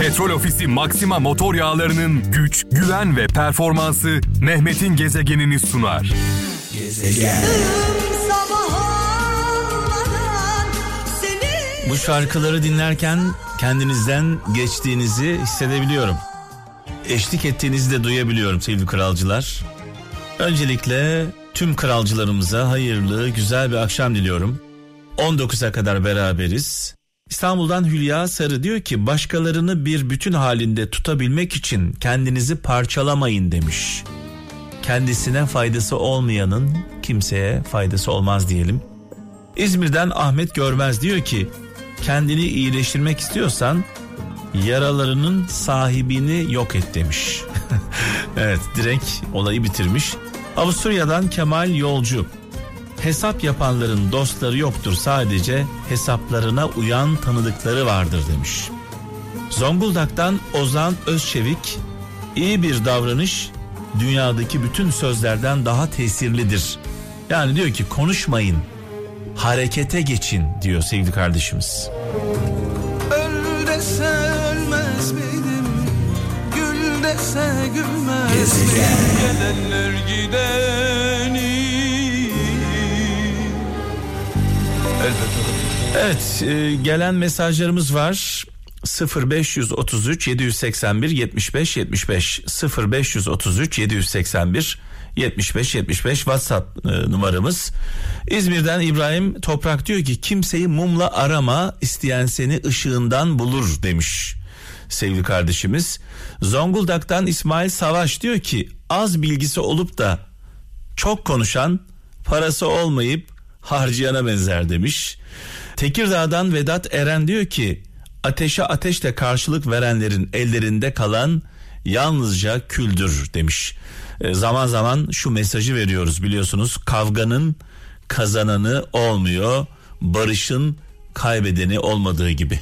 Petrol Ofisi Maxima motor yağlarının güç, güven ve performansı Mehmet'in gezegenini sunar. Gezegen. Bu şarkıları dinlerken kendinizden geçtiğinizi hissedebiliyorum. Eşlik ettiğinizi de duyabiliyorum sevgili kralcılar. Öncelikle tüm kralcılarımıza hayırlı, güzel bir akşam diliyorum. 19'a kadar beraberiz. İstanbul'dan Hülya Sarı diyor ki başkalarını bir bütün halinde tutabilmek için kendinizi parçalamayın demiş. Kendisine faydası olmayanın kimseye faydası olmaz diyelim. İzmir'den Ahmet Görmez diyor ki kendini iyileştirmek istiyorsan yaralarının sahibini yok et demiş. evet direkt olayı bitirmiş. Avusturya'dan Kemal Yolcu hesap yapanların dostları yoktur sadece hesaplarına uyan tanıdıkları vardır demiş. Zonguldak'tan Ozan Özçevik iyi bir davranış dünyadaki bütün sözlerden daha tesirlidir. Yani diyor ki konuşmayın harekete geçin diyor sevgili kardeşimiz. Öl dese ölmez miydim Gül dese gülmez Gezegen. Gelenler gideni Evet e, gelen mesajlarımız var. 0533 781 75 75 0533 781 75 75 WhatsApp e, numaramız. İzmir'den İbrahim Toprak diyor ki kimseyi mumla arama isteyen seni ışığından bulur demiş sevgili kardeşimiz. Zonguldak'tan İsmail Savaş diyor ki az bilgisi olup da çok konuşan parası olmayıp harcayana benzer demiş. Tekirdağ'dan Vedat Eren diyor ki ateşe ateşle karşılık verenlerin ellerinde kalan yalnızca küldür demiş. E, zaman zaman şu mesajı veriyoruz biliyorsunuz kavganın kazananı olmuyor barışın kaybedeni olmadığı gibi.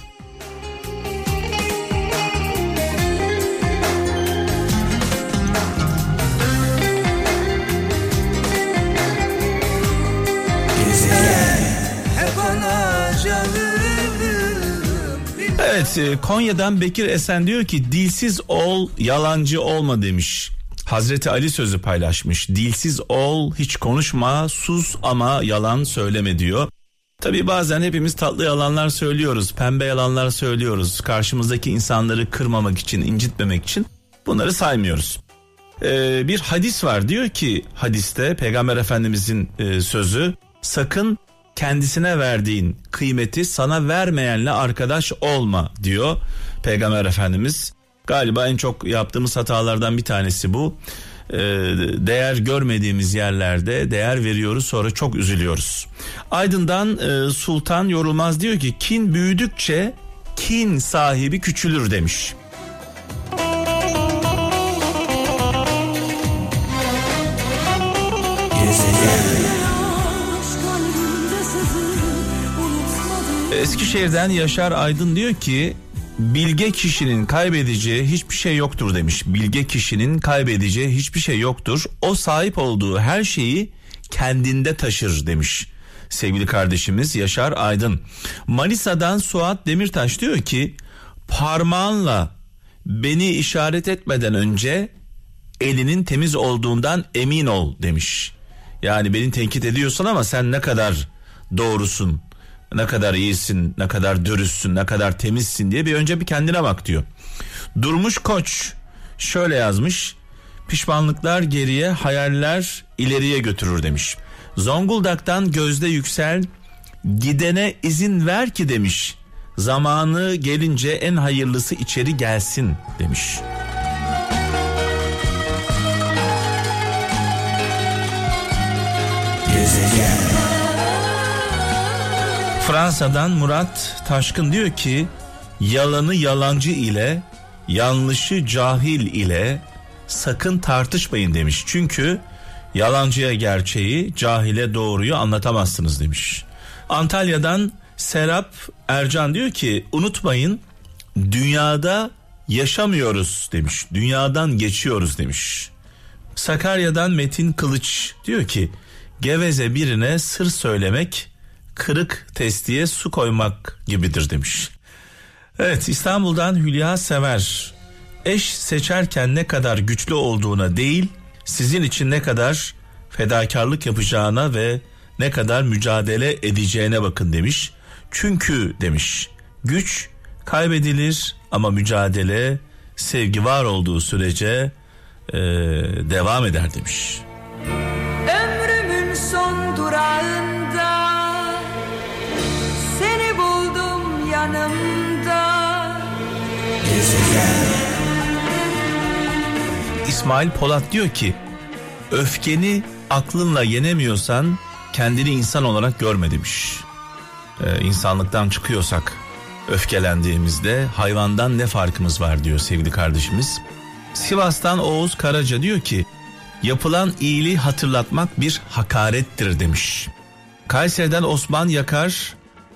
Evet e, Konya'dan Bekir Esen diyor ki dilsiz ol yalancı olma demiş. Hazreti Ali sözü paylaşmış. Dilsiz ol hiç konuşma sus ama yalan söyleme diyor. Tabi bazen hepimiz tatlı yalanlar söylüyoruz, pembe yalanlar söylüyoruz. Karşımızdaki insanları kırmamak için, incitmemek için bunları saymıyoruz. Ee, bir hadis var diyor ki hadiste Peygamber Efendimizin e, sözü sakın kendisine verdiğin kıymeti sana vermeyenle arkadaş olma diyor Peygamber Efendimiz. Galiba en çok yaptığımız hatalardan bir tanesi bu. Ee, değer görmediğimiz yerlerde değer veriyoruz sonra çok üzülüyoruz. Aydın'dan e, Sultan Yorulmaz diyor ki kin büyüdükçe kin sahibi küçülür demiş. Eskişehir'den Yaşar Aydın diyor ki bilge kişinin kaybedeceği hiçbir şey yoktur demiş. Bilge kişinin kaybedeceği hiçbir şey yoktur. O sahip olduğu her şeyi kendinde taşır demiş. Sevgili kardeşimiz Yaşar Aydın. Manisa'dan Suat Demirtaş diyor ki parmağınla beni işaret etmeden önce elinin temiz olduğundan emin ol demiş. Yani beni tenkit ediyorsun ama sen ne kadar doğrusun, ne kadar iyisin, ne kadar dürüstsün, ne kadar temizsin diye bir önce bir kendine bak diyor. Durmuş Koç şöyle yazmış. Pişmanlıklar geriye, hayaller ileriye götürür demiş. Zonguldak'tan Gözde Yüksel gidene izin ver ki demiş. Zamanı gelince en hayırlısı içeri gelsin demiş. Fransa'dan Murat Taşkın diyor ki yalanı yalancı ile yanlışı cahil ile sakın tartışmayın demiş. Çünkü yalancıya gerçeği cahile doğruyu anlatamazsınız demiş. Antalya'dan Serap Ercan diyor ki unutmayın dünyada yaşamıyoruz demiş. Dünyadan geçiyoruz demiş. Sakarya'dan Metin Kılıç diyor ki geveze birine sır söylemek kırık testiye su koymak gibidir demiş. Evet İstanbul'dan Hülya Sever. Eş seçerken ne kadar güçlü olduğuna değil, sizin için ne kadar fedakarlık yapacağına ve ne kadar mücadele edeceğine bakın demiş. Çünkü demiş güç kaybedilir ama mücadele sevgi var olduğu sürece e, devam eder demiş. Yanımda İsmail Polat diyor ki öfkeni aklınla yenemiyorsan kendini insan olarak görme demiş. Ee, insanlıktan çıkıyorsak öfkelendiğimizde hayvandan ne farkımız var diyor sevgili kardeşimiz. Sivas'tan Oğuz Karaca diyor ki yapılan iyiliği hatırlatmak bir hakarettir demiş. Kayseri'den Osman Yakar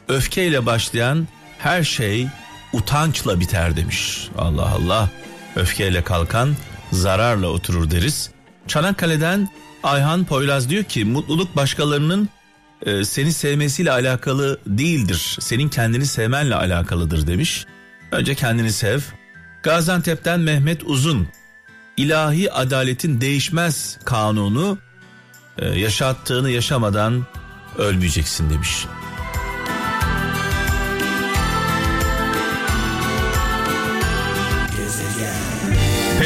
öfkeyle başlayan her şey utançla biter demiş. Allah Allah öfkeyle kalkan zararla oturur deriz. Çanakkale'den Ayhan Poyraz diyor ki mutluluk başkalarının e, seni sevmesiyle alakalı değildir. Senin kendini sevmenle alakalıdır demiş. Önce kendini sev. Gaziantep'ten Mehmet Uzun ilahi adaletin değişmez kanunu e, yaşattığını yaşamadan ölmeyeceksin demiş.